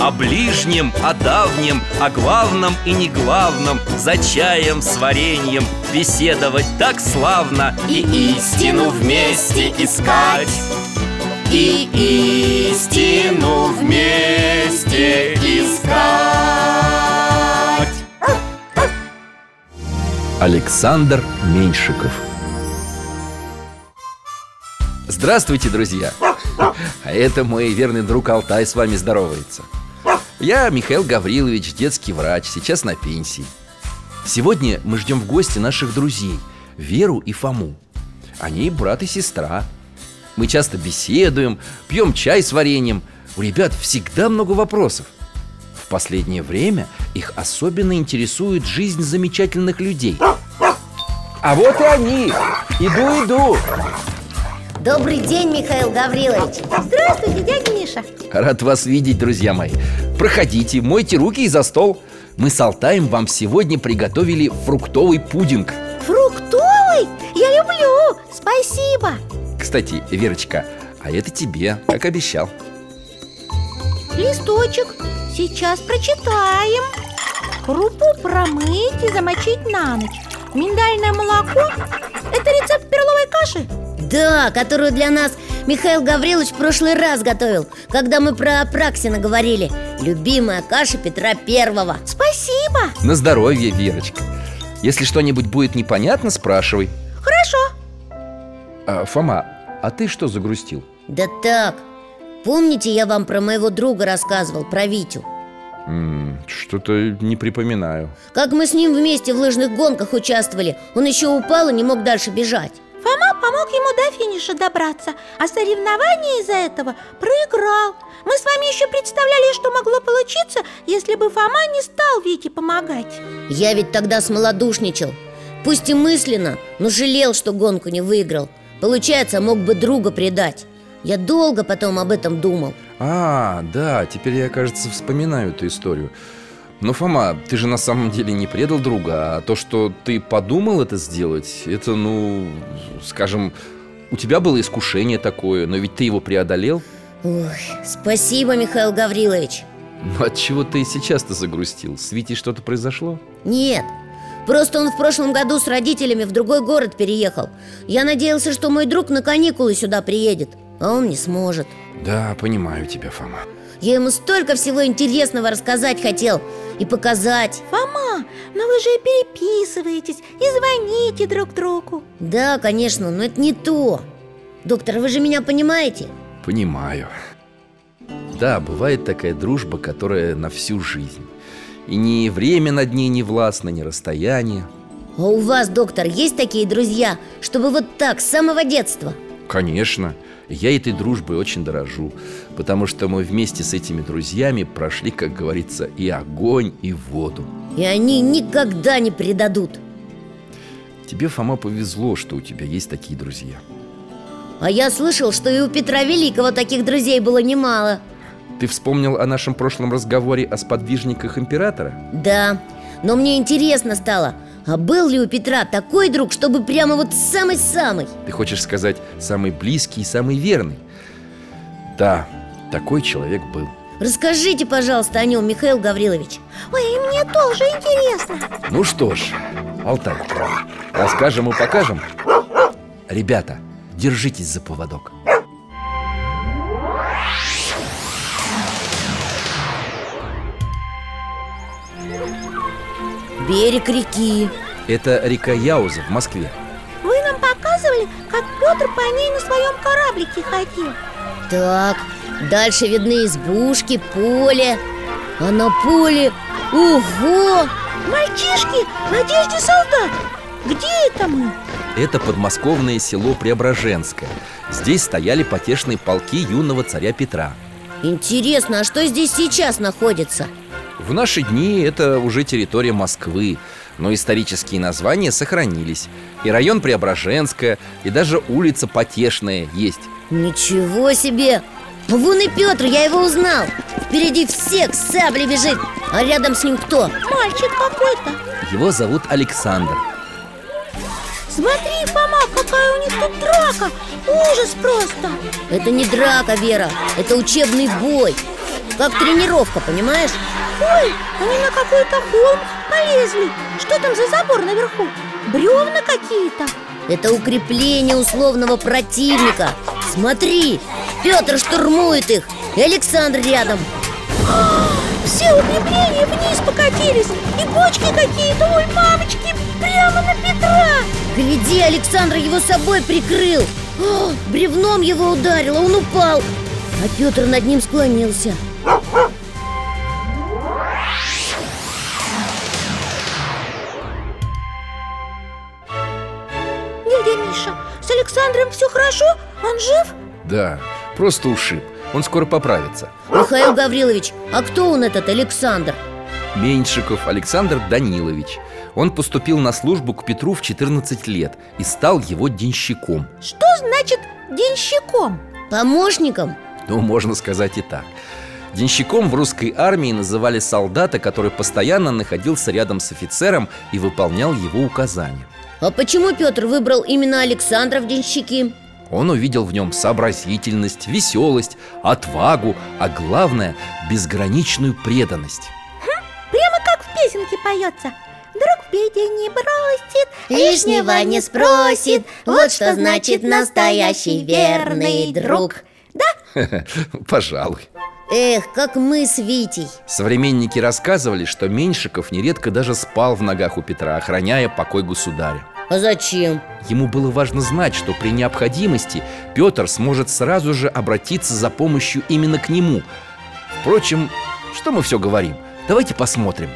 О ближнем, о давнем, о главном и не главном За чаем с вареньем беседовать так славно И истину вместе искать. И истину вместе искать. Александр Меньшиков. Здравствуйте, друзья! А это мой верный друг Алтай с вами здоровается Я Михаил Гаврилович, детский врач, сейчас на пенсии. Сегодня мы ждем в гости наших друзей Веру и Фому. Они брат и сестра. Мы часто беседуем, пьем чай с вареньем. У ребят всегда много вопросов. В последнее время их особенно интересует жизнь замечательных людей. А вот и они! Иду, иду! Добрый день, Михаил Гаврилович. Здравствуйте, дядя Миша. Рад вас видеть, друзья мои Проходите, мойте руки и за стол. Мы с Алтаем вам сегодня приготовили фруктовый пудинг. Фруктовый? Я люблю, спасибо. Кстати, Верочка, а это тебе, как обещал. Листочек, сейчас прочитаем. Крупу промыть и замочить на ночь. Миндальное молоко – это рецепт перловой каши? Да, которую для нас Михаил Гаврилович в прошлый раз готовил Когда мы про Апраксина говорили Любимая каша Петра Первого. Спасибо. На здоровье, Верочка. Если что-нибудь будет непонятно, спрашивай. Хорошо. А, Фома, а ты что загрустил? Да так, помните, я вам про моего друга рассказывал, про Витю? Что-то не припоминаю. Как мы с ним вместе в лыжных гонках участвовали Он еще упал и не мог дальше бежать помог ему до финиша добраться А соревнование из-за этого проиграл. Мы с вами еще представляли, что могло получиться Если бы Фома не стал Вите помогать. Я ведь тогда смолодушничал. Пусть и мысленно, но жалел, что гонку не выиграл. Получается, мог бы друга предать. Я долго потом об этом думал. А, да, теперь я, кажется, вспоминаю эту историю Но, Фома, ты же на самом деле не предал друга А то, что ты подумал это сделать Это, ну, скажем, у тебя было искушение такое Но ведь ты его преодолел. Ой, спасибо, Михаил Гаврилович. Ну, от чего ты сейчас-то загрустил? С Витей что-то произошло? Нет, просто он в прошлом году с родителями в другой город переехал. Я надеялся, что мой друг на каникулы сюда приедет А он не сможет. Да, понимаю тебя, Фома Я ему столько всего интересного рассказать хотел И показать. Фома, но вы же переписываетесь и звоните друг другу. Да, конечно, но это не то. Доктор, вы же меня понимаете? Понимаю. Да, бывает такая дружба, которая на всю жизнь. И ни время над ней не властно, ни расстояние. А у вас, доктор, есть такие друзья, чтобы вот так, с самого детства? Конечно, я этой дружбой очень дорожу Потому что мы вместе с этими друзьями прошли, как говорится, и огонь, и воду. И они никогда не предадут. Тебе, Фома, повезло, что у тебя есть такие друзья. А я слышал, что и у Петра Великого таких друзей было немало. Ты вспомнил о нашем прошлом разговоре о сподвижниках императора? Да, но мне интересно стало А был ли у Петра такой друг, чтобы прямо вот самый-самый? Ты хочешь сказать, самый близкий и самый верный? Да, такой человек был. Расскажите, пожалуйста, о нем, Михаил Гаврилович. Ой, и мне тоже интересно. Ну что ж, Алтай, расскажем и покажем. Ребята, держитесь за поводок Берег реки. Это река Яуза в Москве. Вы нам показывали, как Петр по ней на своем кораблике ходил. Так, дальше видны избушки, поле. А на поле... Ого! Мальчишки, в одежде солдат. Где это мы? Это подмосковное село Преображенское. Здесь стояли потешные полки юного царя Петра. Интересно, а что здесь сейчас находится? В наши дни это уже территория Москвы Но исторические названия сохранились. И район Преображенская, и даже улица Потешная есть. Ничего себе! Вон и Петр, я его узнал. Впереди всех с саблей бежит А рядом с ним кто? Мальчик какой-то. Его зовут Александр. Смотри, Фома, какая у них тут драка. Ужас просто. Это не драка, Вера. Это учебный бой. Как тренировка, понимаешь? Ой, они на какой-то холм полезли. Что там за забор наверху? Бревна какие-то. Это укрепление условного противника. Смотри, Петр штурмует их. И Александр рядом. Все укрепления вниз покатились. И бочки какие-то, ой, мамочки, прямо на Петра. Гляди, Александр его собой прикрыл. О, Бревном его ударило, он упал. А Петр над ним склонился Да, просто ушиб Он скоро поправится Михаил Гаврилович, а кто он этот Александр? Меньшиков Александр Данилович Он поступил на службу к Петру в 14 лет И стал его денщиком Что значит денщиком? Помощником? Ну, можно сказать и так Денщиком в русской армии называли солдата, который постоянно находился рядом с офицером и выполнял его указания А почему Петр выбрал именно Александра в денщики? Он увидел в нем сообразительность, веселость, отвагу, а главное – безграничную преданность. Прямо как в песенке поется. Друг в беде не бросит Лишнего не спросит. Вот что значит настоящий верный друг Да? Пожалуй. Эх, как мы с Витей. Современники рассказывали, что Меньшиков нередко даже спал в ногах у Петра, охраняя покой государя А зачем? Ему было важно знать, что при необходимости Петр сможет сразу же обратиться за помощью именно к нему Впрочем, что мы все говорим? Давайте посмотрим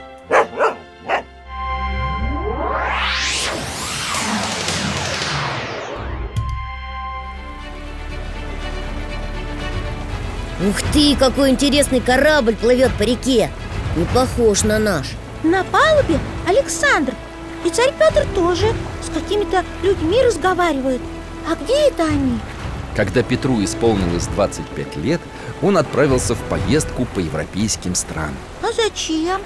Ух ты, какой интересный корабль плывет по реке Не похож на наш На палубе Александр И царь Петр тоже С какими-то людьми разговаривают А где это они? Когда Петру исполнилось 25 лет, он отправился в поездку по европейским странам А зачем?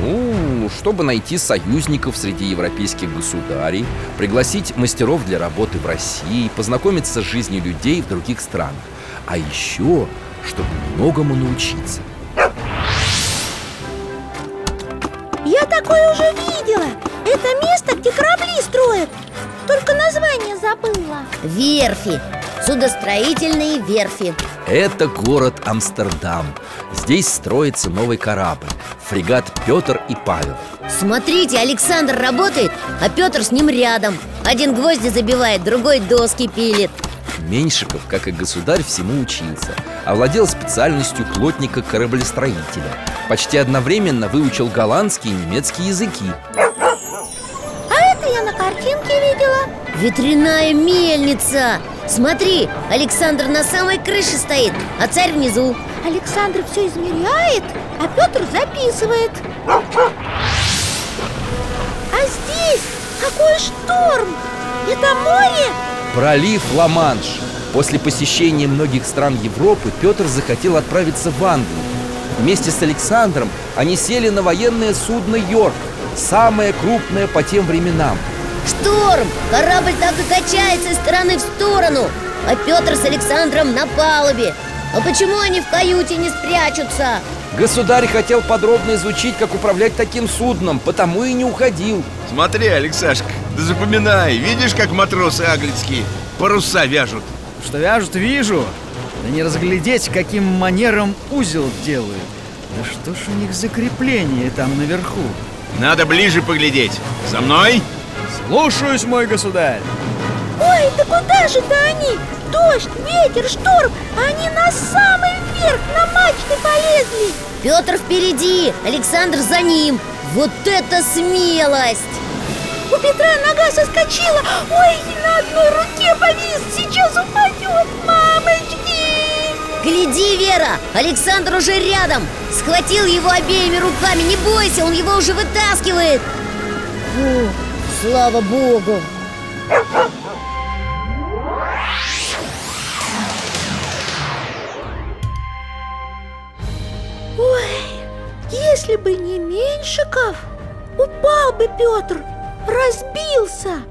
Ну, чтобы найти союзников среди европейских государей Пригласить мастеров для работы в России Познакомиться с жизнью людей в других странах А еще, чтобы многому научиться Это место, где корабли строят. Только название забыла. Верфи. Судостроительные верфи. Это город Амстердам. Здесь строится новый корабль. Фрегат Петр и Павел Смотрите, Александр работает, а Петр с ним рядом. Один гвозди забивает, другой доски пилит. Меньшиков, как и государь, всему учился. Овладел специальностью плотника-кораблестроителя. Почти одновременно выучил голландский и немецкий языки Ветряная мельница. Смотри, Александр на самой крыше стоит, а царь внизу. Александр все измеряет, а Петр записывает. А здесь какой шторм! Это море? Пролив Ла-Манш. После посещения многих стран Европы Петр захотел отправиться в Англию. Вместе с Александром они сели на военное судно «Йорк» Самое крупное по тем временам Шторм! Корабль так и качается из стороны в сторону! А Петр с Александром на палубе! А почему они в каюте не спрячутся? Государь хотел подробно изучить, как управлять таким судном Потому и не уходил. Смотри, Алексашка, да запоминай. Видишь, как матросы аглицкие паруса вяжут? Что вяжут, вижу. Да не разглядеть, каким манером узел делают. Да что ж у них за крепление там наверху? Надо ближе поглядеть. За мной Слушаюсь, мой государь. Ой, да куда же-то они? Дождь, ветер, шторм Они на самый верх, на мачты полезли. Петр впереди, Александр за ним. Вот это смелость! У Петра нога соскочила. Ой, на одной руке повис. Сейчас упадет, мамочки. Гляди, Вера, Александр уже рядом. Схватил его обеими руками. Не бойся, он его уже вытаскивает. Фу, слава богу! Ой, если бы не Меньшиков, упал бы Петр, разбился.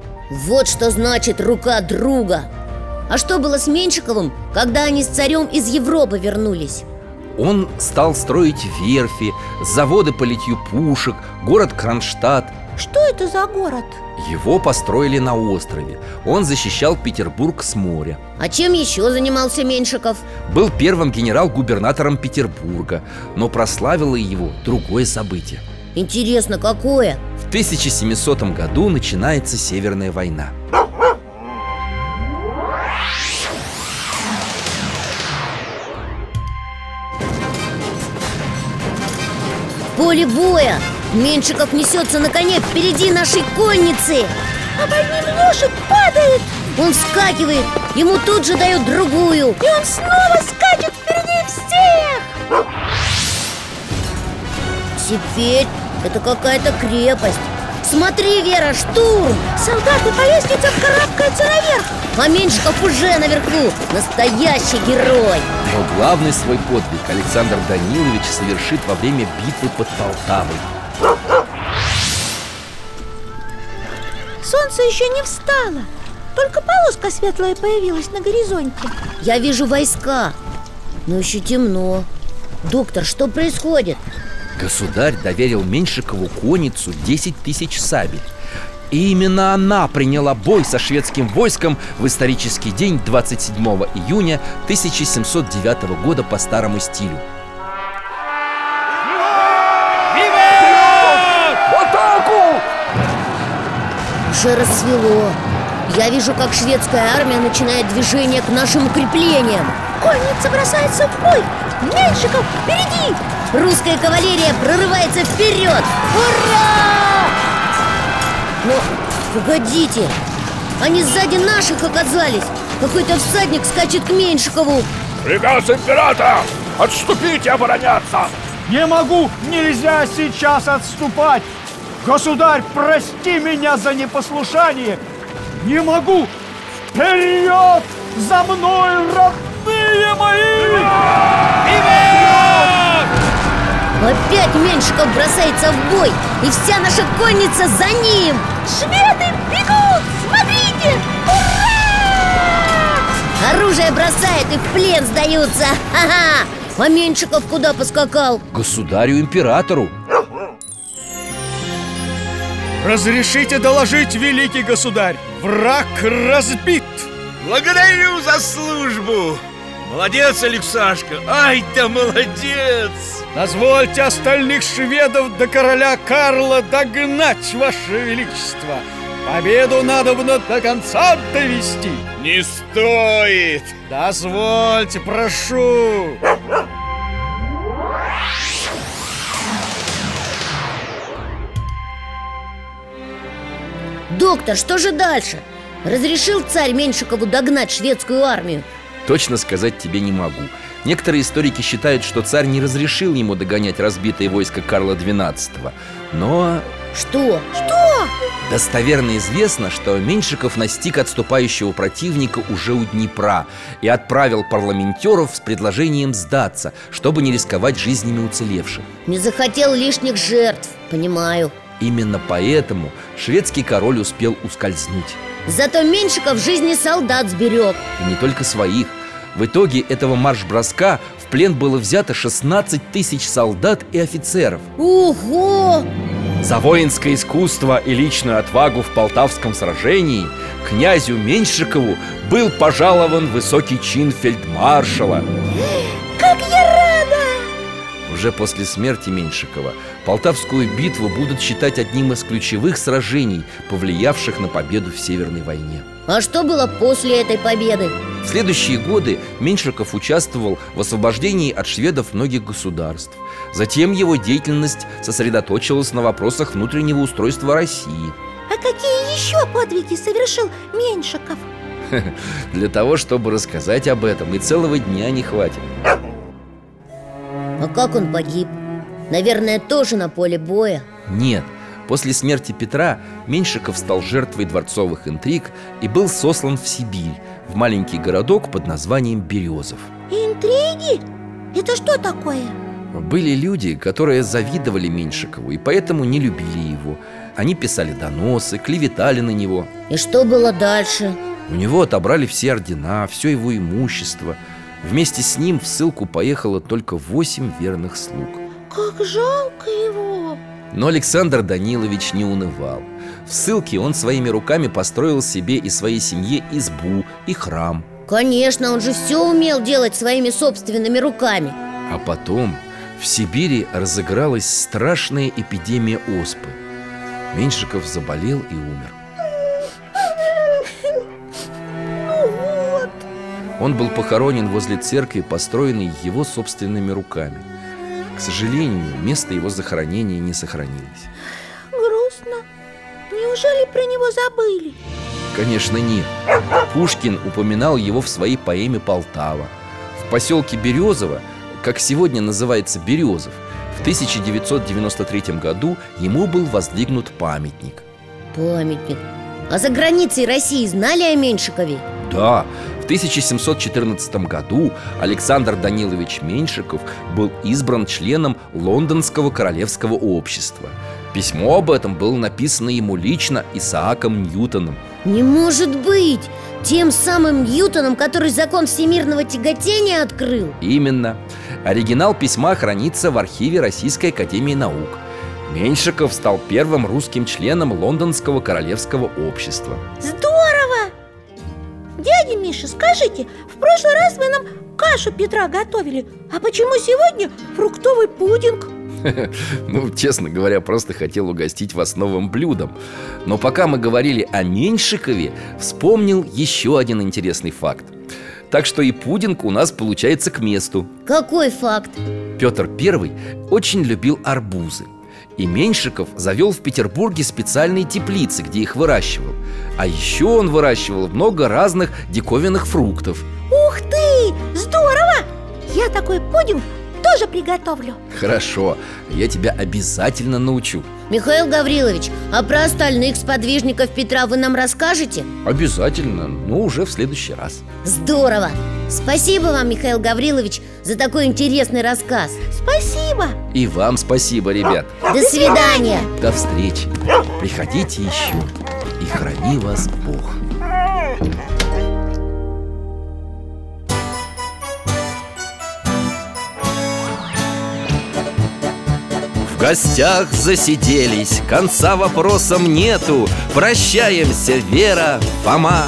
Вот что значит рука друга. А что было с Меньшиковым, когда они с царем из Европы вернулись? Он стал строить верфи, заводы по литью пушек, город Кронштадт Что это за город? Его построили на острове Он защищал Петербург с моря А чем еще занимался Меньшиков? Был первым генерал-губернатором Петербурга Но прославило его другое событие Интересно, какое? В 1700 году начинается Северная война Поле боя! Меньшиков несется на коне впереди нашей конницы. А под ним лошадь падает. Он вскакивает, ему тут же дают другую. И он снова скачет впереди всех. Теперь это какая-то крепость. Смотри, Вера, штурм! Солдаты по лестницам карабкаются наверх. А Меньшиков уже наверху. Настоящий герой. Но главный свой подвиг Александр Данилович совершит во время битвы под Полтавой Солнце еще не встало. Только полоска светлая появилась на горизонте. Я вижу войска Но еще темно. Доктор, что происходит? Государь доверил Меньшикову конницу 10 тысяч сабель. И именно она приняла бой со шведским войском в исторический день 27 июня 1709 года по старому стилю Уже рассвело Я вижу, как шведская армия начинает движение к нашим укреплениям Конница бросается в бой Меньшиков, впереди! Русская кавалерия прорывается вперед Ура! Но, погодите Они сзади наших оказались Какой-то всадник скачет к Меньшикову Приказ императора! Отступить и обороняться! Не могу, нельзя сейчас отступать Государь, прости меня за непослушание Не могу Вперед! За мной, родные мои! Опять Меньшиков бросается в бой И вся наша конница за ним Шведы бегут! Смотрите! Оружие бросает и в плен сдаются Ха-ха! А Меньшиков куда поскакал? Государю-императору Разрешите доложить, великий государь Враг разбит. Благодарю за службу. Молодец, Алексашка. Ай да молодец. Дозвольте остальных шведов до короля Карла догнать, ваше величество. Победу надо до конца довести. Не стоит. Дозвольте, прошу Доктор, что же дальше? Разрешил царь Меньшикову догнать шведскую армию Точно сказать тебе не могу Некоторые историки считают, что царь не разрешил ему догонять разбитое войско Карла XII Но Что? Что? достоверно известно, что Меньшиков настиг отступающего противника уже у Днепра И отправил парламентеров с предложением сдаться, чтобы не рисковать жизнями уцелевших Не захотел лишних жертв, понимаю Именно поэтому шведский король успел ускользнуть Зато Меньшиков жизни солдат сберег И не только своих В итоге этого марш-броска в плен было взято 16 тысяч солдат и офицеров Ого! За воинское искусство и личную отвагу в Полтавском сражении Князю Меньшикову был пожалован высокий чин фельдмаршала! Уже после смерти Меньшикова Полтавскую битву будут считать одним из ключевых сражений, повлиявших на победу в Северной войне А что было после этой победы? В следующие годы Меньшиков участвовал в освобождении от шведов многих государств. Затем его деятельность сосредоточилась на вопросах внутреннего устройства России. А какие еще подвиги совершил Меньшиков? Для того, чтобы рассказать об этом И целого дня не хватит А как он погиб? Наверное, тоже на поле боя Нет, после смерти Петра Меньшиков стал жертвой дворцовых интриг И был сослан в Сибирь В маленький городок под названием Березов Интриги? Это что такое? Были люди, которые завидовали Меньшикову И поэтому не любили его Они писали доносы, клеветали на него И что было дальше? У него отобрали все ордена, все его имущество Вместе с ним в ссылку поехало только восемь верных слуг. Как жалко его! Но Александр Данилович не унывал. В ссылке он своими руками построил себе и своей семье избу и храм. Конечно, он же все умел делать своими собственными руками. А потом в Сибири разыгралась страшная эпидемия оспы. Меньшиков заболел и умер Он был похоронен возле церкви, построенной его собственными руками. К сожалению, место его захоронения не сохранилось. Грустно. Неужели про него забыли? Конечно, нет. Пушкин упоминал его в своей поэме «Полтава» В поселке Березово, как сегодня называется Березов В 1993 году ему был воздвигнут памятник. Памятник. А за границей России знали о Меньшикове? Да, в 1714 году Александр Данилович Меньшиков был избран членом Лондонского королевского общества. Письмо об этом было написано ему лично Исааком Ньютоном. Не может быть! Тем самым Ньютоном, который закон всемирного тяготения открыл! Именно. Оригинал письма хранится в архиве Российской Академии Наук. Меньшиков стал первым русским членом Лондонского королевского общества. Здорово! Миша, скажите, в прошлый раз вы нам кашу Петра готовили А почему сегодня фруктовый пудинг? Ну, честно говоря, просто хотел угостить вас новым блюдом Но пока мы говорили о Меньшикове Вспомнил еще один интересный факт Так что и пудинг у нас получается к месту Какой факт? Петр I очень любил арбузы и Меньшиков завел в Петербурге специальные теплицы, где их выращивал А еще он выращивал много разных диковинных фруктов Ух ты! Здорово! Я такой пудинг тоже приготовлю Хорошо, я тебя обязательно научу Михаил Гаврилович, а про остальных сподвижников Петра вы нам расскажете? Обязательно, но уже в следующий раз Здорово! Спасибо вам, Михаил Гаврилович, за такой интересный рассказ. Спасибо! И вам спасибо, ребят. До свидания! До встречи. Приходите еще. И храни вас Бог. В гостях засиделись, конца вопросам нету. Прощаемся, Вера, Фома